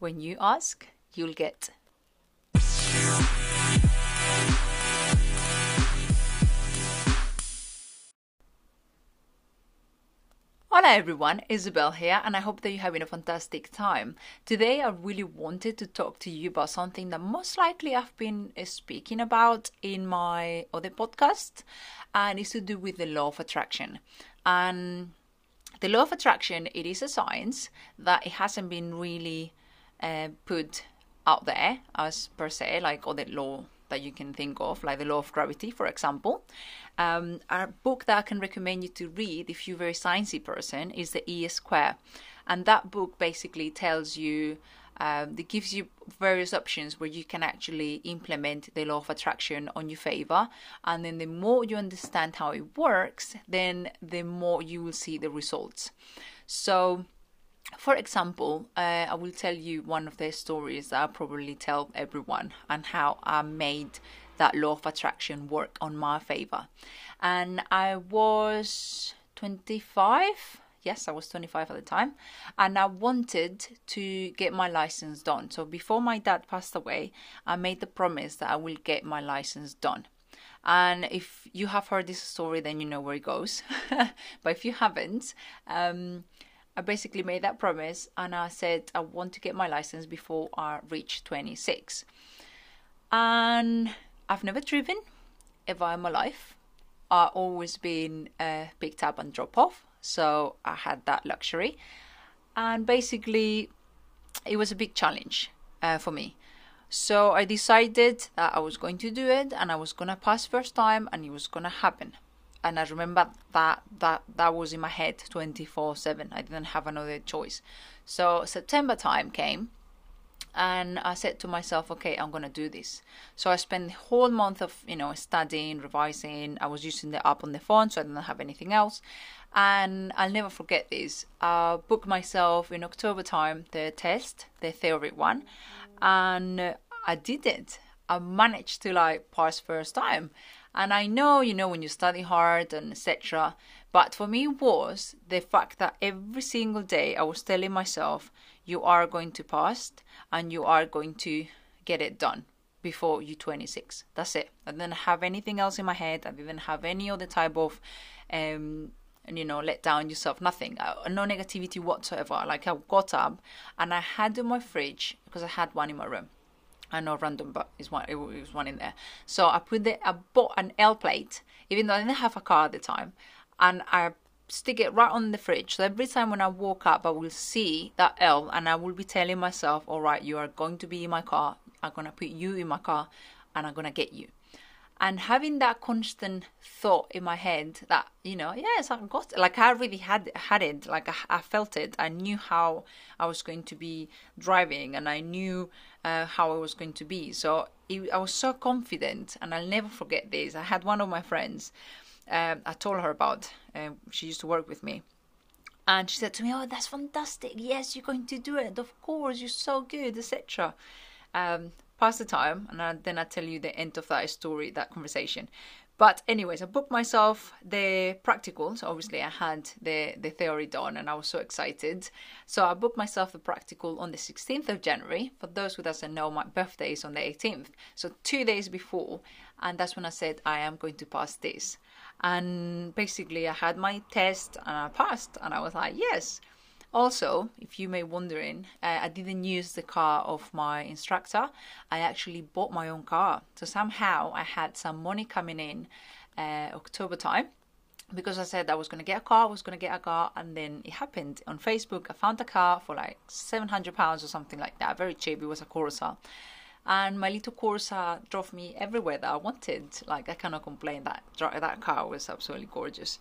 When you ask, you'll get. Hola everyone, Isabel here, and I hope that you're having a fantastic time. Today, I really wanted to talk to you about something that most likely I've been uh, speaking about in my other podcast, and it's to do with the law of attraction. And the law of attraction, it is a science that it hasn't been really uh, put out there as per se, like all the law that you can think of, like the law of gravity, for example. Um, a book that I can recommend you to read if you're a very sciencey person is the E Square, and that book basically tells you. Um, it gives you various options where you can actually implement the law of attraction on your favor. And then the more you understand how it works, then the more you will see the results. So, for example, uh, I will tell you one of the stories that I probably tell everyone and how I made that law of attraction work on my favor. And I was 25. Yes, I was 25 at the time, and I wanted to get my license done. So before my dad passed away, I made the promise that I will get my license done. And if you have heard this story, then you know where it goes. but if you haven't, um, I basically made that promise and I said I want to get my license before I reach 26. And I've never driven ever in my life. I've always been uh, picked up and drop off, so I had that luxury. And basically, it was a big challenge uh, for me. So I decided that I was going to do it and I was going to pass first time and it was going to happen and I remember that that that was in my head 24/7. I didn't have another choice. So September time came and I said to myself, okay, I'm gonna do this. So I spent the whole month of you know studying, revising. I was using the app on the phone, so I didn't have anything else. And I'll never forget this. I booked myself in October time the test, the theory one, and I did it. I managed to like pass first time, and I know, you know, when you study hard and etc. But for me, was the fact that every single day I was telling myself, you are going to pass and you are going to get it done before you're 26. That's it. I didn't have anything else in my head. I didn't have any other type of, um, you know, let down yourself. Nothing. Uh, no negativity whatsoever. Like I got up and I had in my fridge because I had one in my room I know random, but it's one. It was one in there. So I put the I bought an L plate, even though I didn't have a car at the time, and I stick it right on the fridge. So every time when I walk up, I will see that L, and I will be telling myself, "All right, you are going to be in my car. I'm gonna put you in my car, and I'm gonna get you." and having that constant thought in my head that you know yes i got it. like i really had had it like I, I, felt it i knew how i was going to be driving and i knew uh, how i was going to be. So it, i was so confident and i'll never forget this. I had one of my friends um, i told her about uh, she used to work with me. And she said to me oh that's fantastic. Yes you're going to do it. Of course you're so good etc um, pass the time, and I, then I tell you the end of that story, that conversation. But anyways, I booked myself the practicals. Obviously, I had the the theory done, and I was so excited. So I booked myself the practical on the 16th of January. For those who doesn't know, my birthday is on the 18th, so two days before, and that's when I said I am going to pass this. And basically, I had my test and I passed, and I was like, yes. Also, if you may wondering, uh, I didn't use the car of my instructor. I actually bought my own car. So somehow I had some money coming in uh, October time because I said I was going to get a car, I was going to get a car, and then it happened on Facebook. I found a car for like 700 pounds or something like that, very cheap. It was a Corsa. And my little Corsa drove me everywhere that I wanted. Like, I cannot complain. That, that car was absolutely gorgeous.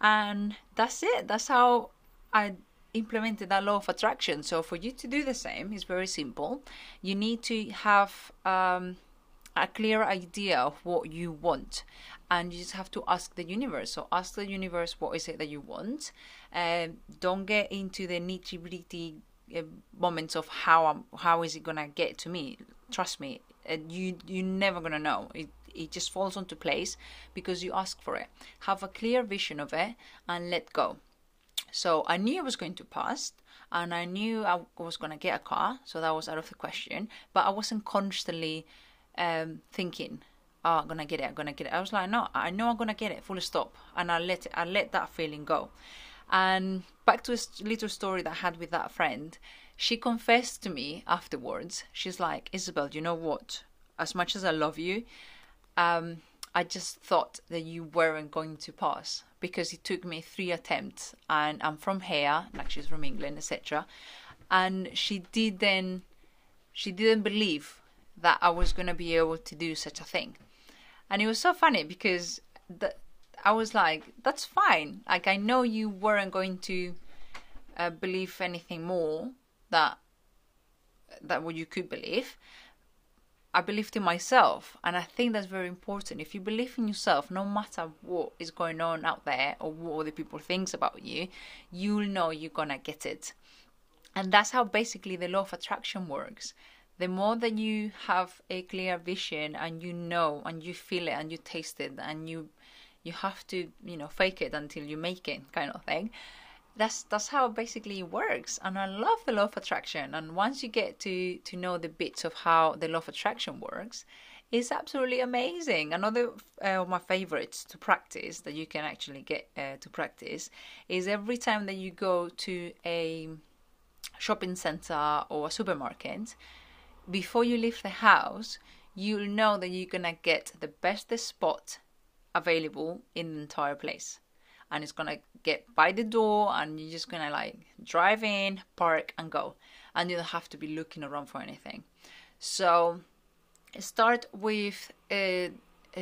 And that's it. That's how I implemented that law of attraction. So for you to do the same, it's very simple. You need to have um, a clear idea of what you want, and you just have to ask the universe. So ask the universe what is it that you want. Um, don't get into the nitty gritty uh, moments of how I'm, how is it gonna get to me. Trust me, uh, you you're never gonna know. It, it just falls onto place because you ask for it. Have a clear vision of it and let go. So I knew I was going to pass, and I knew I was going to get a car, so that was out of the question. But I wasn't constantly um, thinking, "Oh, I'm gonna get it. I'm gonna get it." I was like, "No, I know I'm gonna get it." Full stop, and I let it, I let that feeling go. And back to a little story that I had with that friend. She confessed to me afterwards. She's like, "Isabel, you know what? As much as I love you, um, I just thought that you weren't going to pass because it took me three attempts and I'm from here, like she's from England, etc. And she didn't she didn't believe that I was gonna be able to do such a thing. And it was so funny because I was like, that's fine. Like I know you weren't going to uh, believe anything more that that what you could believe, I believed in myself, and I think that's very important. If you believe in yourself, no matter what is going on out there or what other people thinks about you, you'll know you're gonna get it. And that's how basically the law of attraction works. The more that you have a clear vision and you know and you feel it and you taste it and you you have to, you know, fake it until you make it kind of thing that's that's how it basically works. And i love the law of attraction. And once you get to to know the bits of how the law of attraction works it's absolutely amazing. Another uh, of my favorites to practice that you can actually get uh, to practice is every time that you go to a shopping center or a supermarket before you leave the house you'll know that you're gonna get the best spot available in the entire place and it's gonna get by the door and you're just gonna like drive in, park and go. And you don't have to be looking around for anything. So start with uh,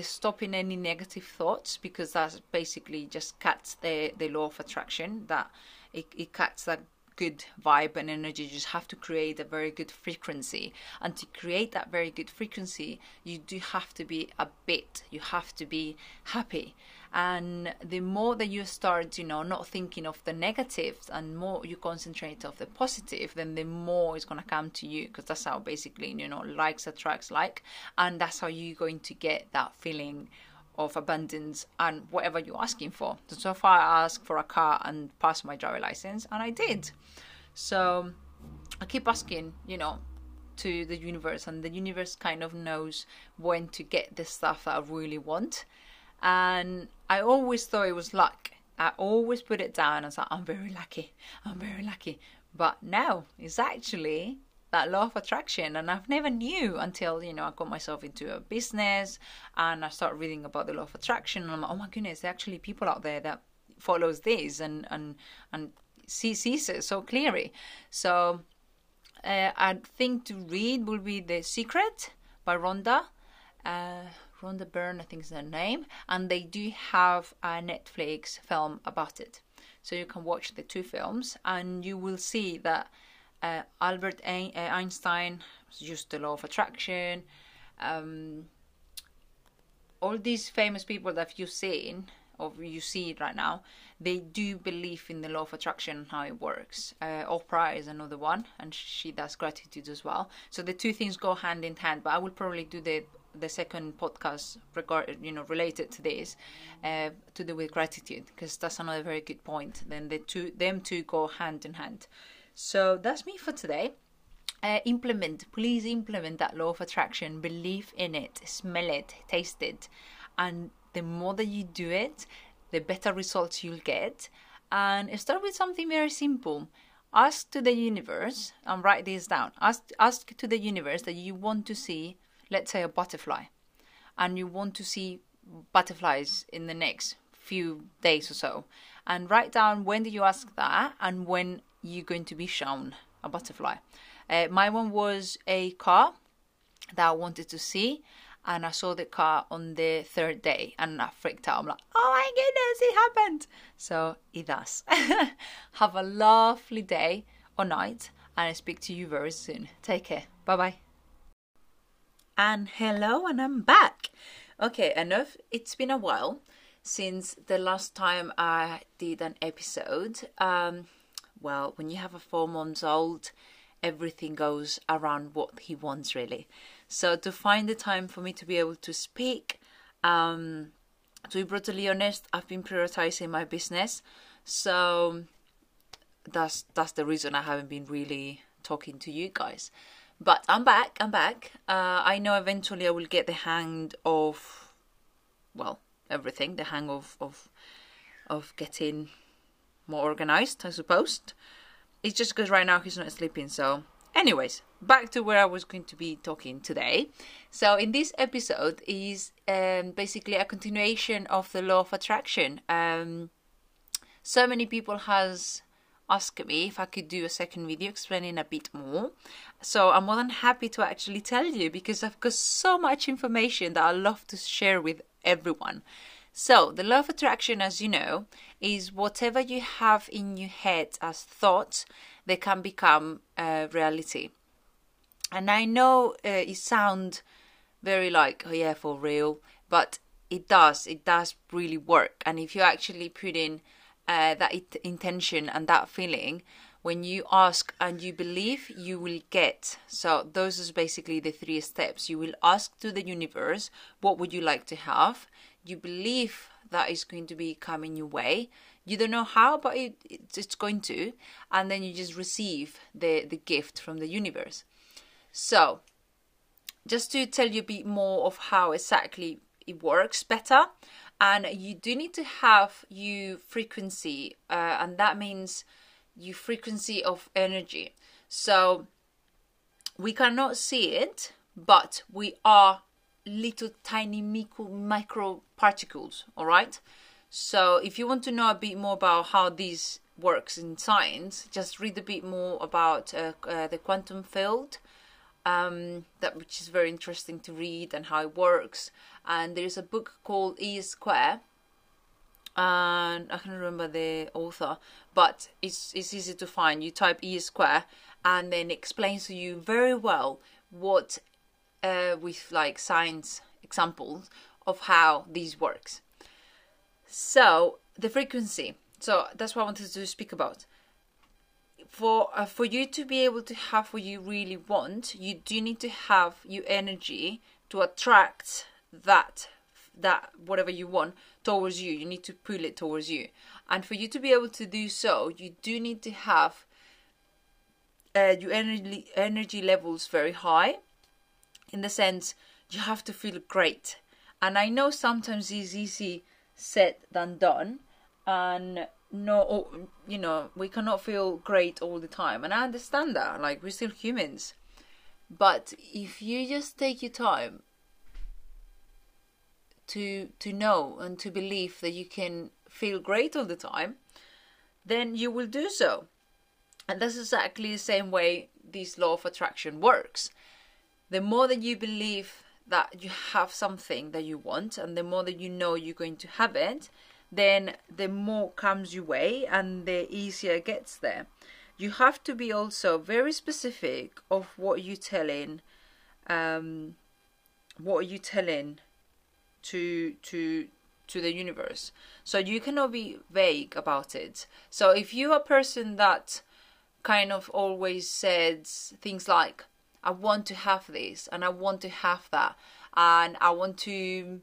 stopping any negative thoughts because that basically just cuts the, the law of attraction that it, it cuts that good vibe and energy. You just have to create a very good frequency. And to create that very good frequency, you do have to be a bit, you have to be happy. And the more that you start, you know, not thinking of the negatives and more you concentrate of the positive, then the more it's gonna come to you because that's how basically, you know, likes attracts like, and that's how you're going to get that feeling of abundance and whatever you're asking for. So, so far, I asked for a car and passed my driver license, and I did. So I keep asking, you know, to the universe, and the universe kind of knows when to get the stuff that I really want. And I always thought it was luck. I always put it down as like, I'm very lucky, I'm very lucky. But now it's actually that law of attraction. And i've never knew until you know i got myself into a business and i started reading about the law of attraction. And i'm like oh my goodness there are actually people out there that follows this and and and see, sees it so clearly. So uh, i think to read will be the secret by rhonda. Uh, rhonda byrne i think is her name and they do have a netflix film about it so you can watch the two films and you will see that uh, Albert uh, Einstein used the law of attraction. Um, all these famous people that you've seen or you see right now, they do believe in the law of attraction and how it works. Uh, Oprah is another one, and she does gratitude as well. So the two things go hand in hand. But I will probably do the the second podcast regard you know related to this uh, to do with gratitude because that's another very good point. Then the two them two go hand in hand. So that's me for today. Uh, implement, please implement that law of attraction. Believe in it, smell it, taste it. And the more that you do it, the better results you'll get. And start with something very simple. Ask to the universe, and write this down. Ask, ask to the universe that you want to see, let's say, a butterfly. And you want to see butterflies in the next few days or so. And write down when did you ask that and when you're going to be shown a butterfly. Uh, my one was a car that I wanted to see, and I saw the car on the third day, and I freaked out. I'm like, oh my goodness, it happened! So it does. Have a lovely day or night, and I speak to you very soon. Take care. Bye bye. And hello, and I'm back. Okay, enough. It's been a while since the last time I did an episode. Um, well, when you have a four months old, everything goes around what he wants really. So to find the time for me to be able to speak, um, to be brutally honest, I've been prioritizing my business. So that's that's the reason I haven't been really talking to you guys. But I'm back. I'm back. Uh, I know eventually I will get the hang of, well, everything. The hang of of of getting more organized, I suppose. It's just because right now he's not sleeping. So, anyways, back to where I was going to be talking today. So, in this episode is um, basically a continuation of the law of attraction. Um, so many people has asked me if I could do a second video explaining a bit more. So I'm more than happy to actually tell you because I've got so much information that I love to share with everyone. So, the law of attraction, as you know, is whatever you have in your head as thoughts, they can become a reality. And I know uh, it sounds very like, oh yeah, for real, but it does. It does really work. And if you actually put in uh, that it, intention and that feeling when you ask and you believe you will get. So those is basically the three steps. You will ask to the universe what would you like to have? You believe that is going to be coming your way. You don't know how but it, it's going to. And then you just receive the the gift from the universe. So just to tell you a bit more of how exactly it works better and you do need to have you frequency uh, and that means you frequency of energy so we cannot see it but we are little tiny micro, micro particles all right so if you want to know a bit more about how this works in science just read a bit more about uh, uh, the quantum field um, that which is very interesting to read and how it works. And there's a book called E Square, and I can't remember the author, but it's it's easy to find. You type E Square, and then explains to you very well what, uh, with like science examples of how this works. So the frequency. So that's what I wanted to speak about for uh, for you to be able to have what you really want, you do need to have your energy to attract that that whatever you want towards you. You need to pull it towards you, and for you to be able to do so, you do need to have uh, your energy energy levels very high. In the sense, you have to feel great, and I know sometimes it's easy said than done, and no you know we cannot feel great all the time and i understand that like we're still humans but if you just take your time to to know and to believe that you can feel great all the time then you will do so and that's exactly the same way this law of attraction works the more that you believe that you have something that you want and the more that you know you're going to have it then the more comes your way and the easier it gets there. You have to be also very specific of what you're telling, um, what are you telling to to to the universe. So you cannot be vague about it. So if you're a person that kind of always says things like, I want to have this and I want to have that and I want to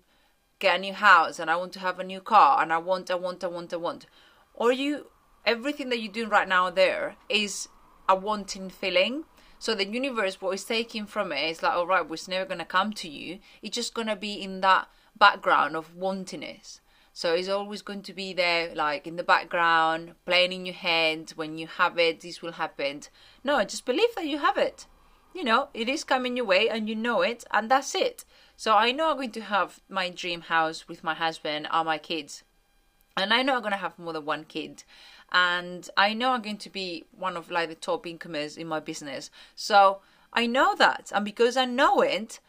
get a new house and I want to have a new car and I want, I want, I want, I want. Or you, everything that you're doing right now there is a wanting feeling. So the universe, what is taking from it is like, all right, well, it's never going to come to you. It's just going to be in that background of wantiness. So it's always going to be there, like in the background, playing in your head. When you have it, this will happen. No, just believe that you have it. You know, it is coming your way and you know it, and that's it. So I know I'm going to have my dream house with my husband and my kids. And I know I'm going to have more than one kid. And I know I'm going to be one of like the top incomers in my business. So I know that. And because I know it,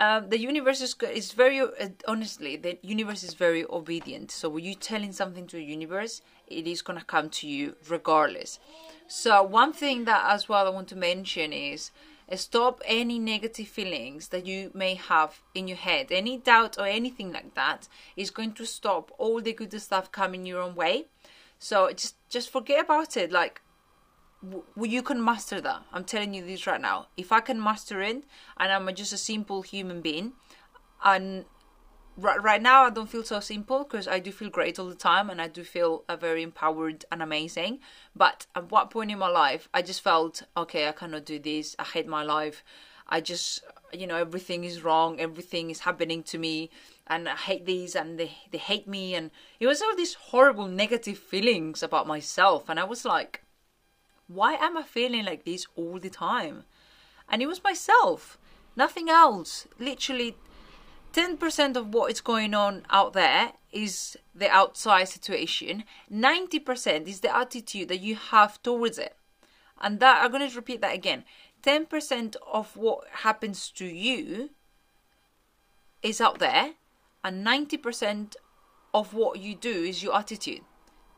uh, the universe is, is very uh, honestly the universe is very obedient so when you're telling something to the universe it is going to come to you regardless so one thing that as well i want to mention is Stop any negative feelings that you may have in your head. Any doubt or anything like that is going to stop all the good stuff coming your own way. So just just forget about it. Like w- you can master that. I'm telling you this right now. If I can master it, and I'm just a simple human being, and right, right now I don't feel so simple because I do feel great all the time and I do feel uh, very empowered and amazing. But at what point in my life I just felt okay, I cannot do this. I hate my life. I just you know everything is wrong. Everything is happening to me, and I hate these and they they hate me and it was all these horrible negative feelings about myself and I was like, why am I feeling like this all the time? And it was myself, nothing else. Literally 10% of what is going on out there is the outside situation. 90% is the attitude that you have towards it. And that I'm going to repeat that again. 10% of what happens to you is out there, and 90% of what you do is your attitude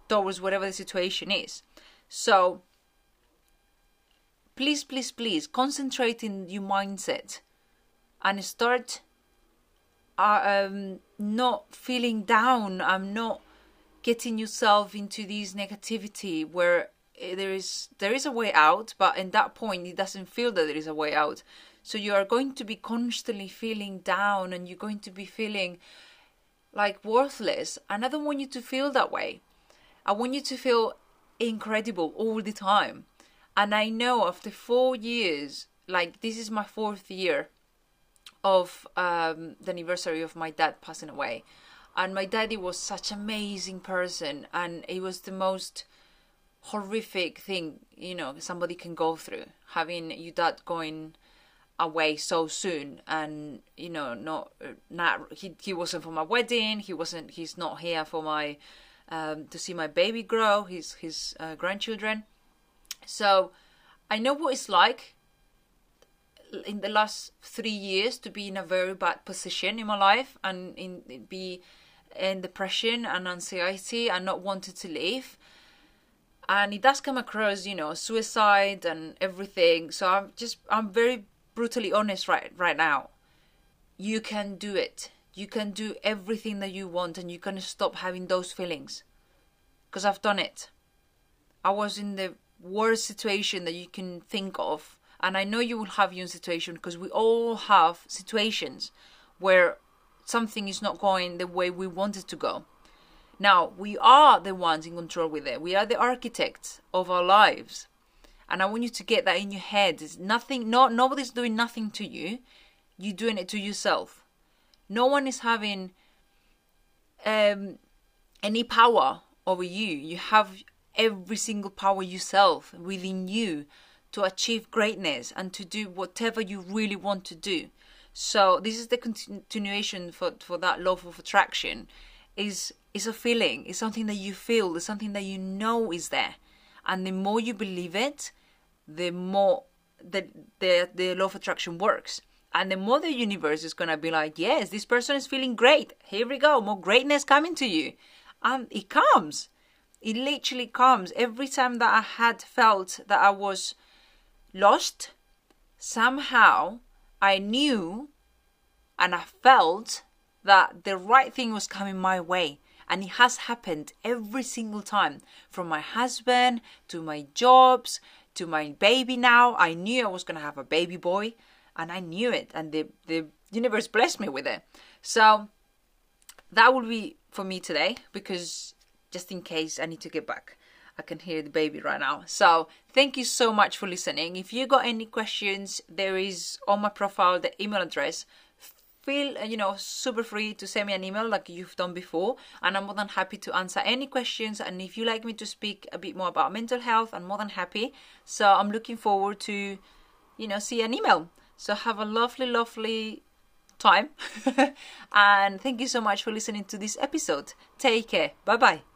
towards whatever the situation is. So, please, please, please concentrate in your mindset and start are um, not feeling down. I'm not getting yourself into this negativity where eh, there is there is a way out, but in that point it doesn't feel that there is a way out. So you are going to be constantly feeling down, and you're going to be feeling like worthless. And I don't want you to feel that way. I want you to feel incredible all the time. And I know after four years, like this is my fourth year of um, the anniversary of my dad passing away. And my daddy was such an amazing person, and it was the most horrific thing you know somebody can go through having your dad going away so soon and you know not not he he wasn't for my wedding he wasn't he's not here for my um to see my baby grow his his uh, grandchildren so i know what it's like in the last three years to be in a very bad position in my life and in be in depression and anxiety and not wanted to leave and it does come across you know suicide and everything. So i'm just i'm very brutally honest right right now. You can do it. You can do everything that you want and you can stop having those feelings because i've done it. I was in the worst situation that you can think of and I know you will have your own situation because we all have situations where something is not going the way we want it to go. Now, we are the ones in control with it. We are the architects of our lives. And I want you to get that in your head. It's nothing no nobody's doing nothing to you. You're doing it to yourself. No one is having um, any power over you. You have every single power yourself within you to achieve greatness and to do whatever you really want to do. So this is the continuation for for that law of attraction is is a feeling, it's something that you feel, it's something that you know is there. And the more you believe it, the more the the, the law of attraction works. And the more the universe is gonna be like, yes, this person is feeling great. Here we go, more greatness coming to you. And it comes. It literally comes. Every time that I had felt that I was lost, somehow I knew and I felt that the right thing was coming my way. And it has happened every single time from my husband to my jobs to my baby now. I knew I was going to have a baby boy and I knew it. And the, the universe blessed me with it. So that will be for me today because just in case I need to get back. I can hear the baby right now. So thank you so much for listening. If you got any questions, there is on my profile the email address. Feel uh, you know super free to send me an email like you've done before, and I'm more than happy to answer any questions. And if you like me to speak a bit more about mental health, I'm more than happy. So I'm looking forward to, you know, see an email. So have a lovely, lovely time. and thank you so much for listening to this episode. Take care. Bye bye.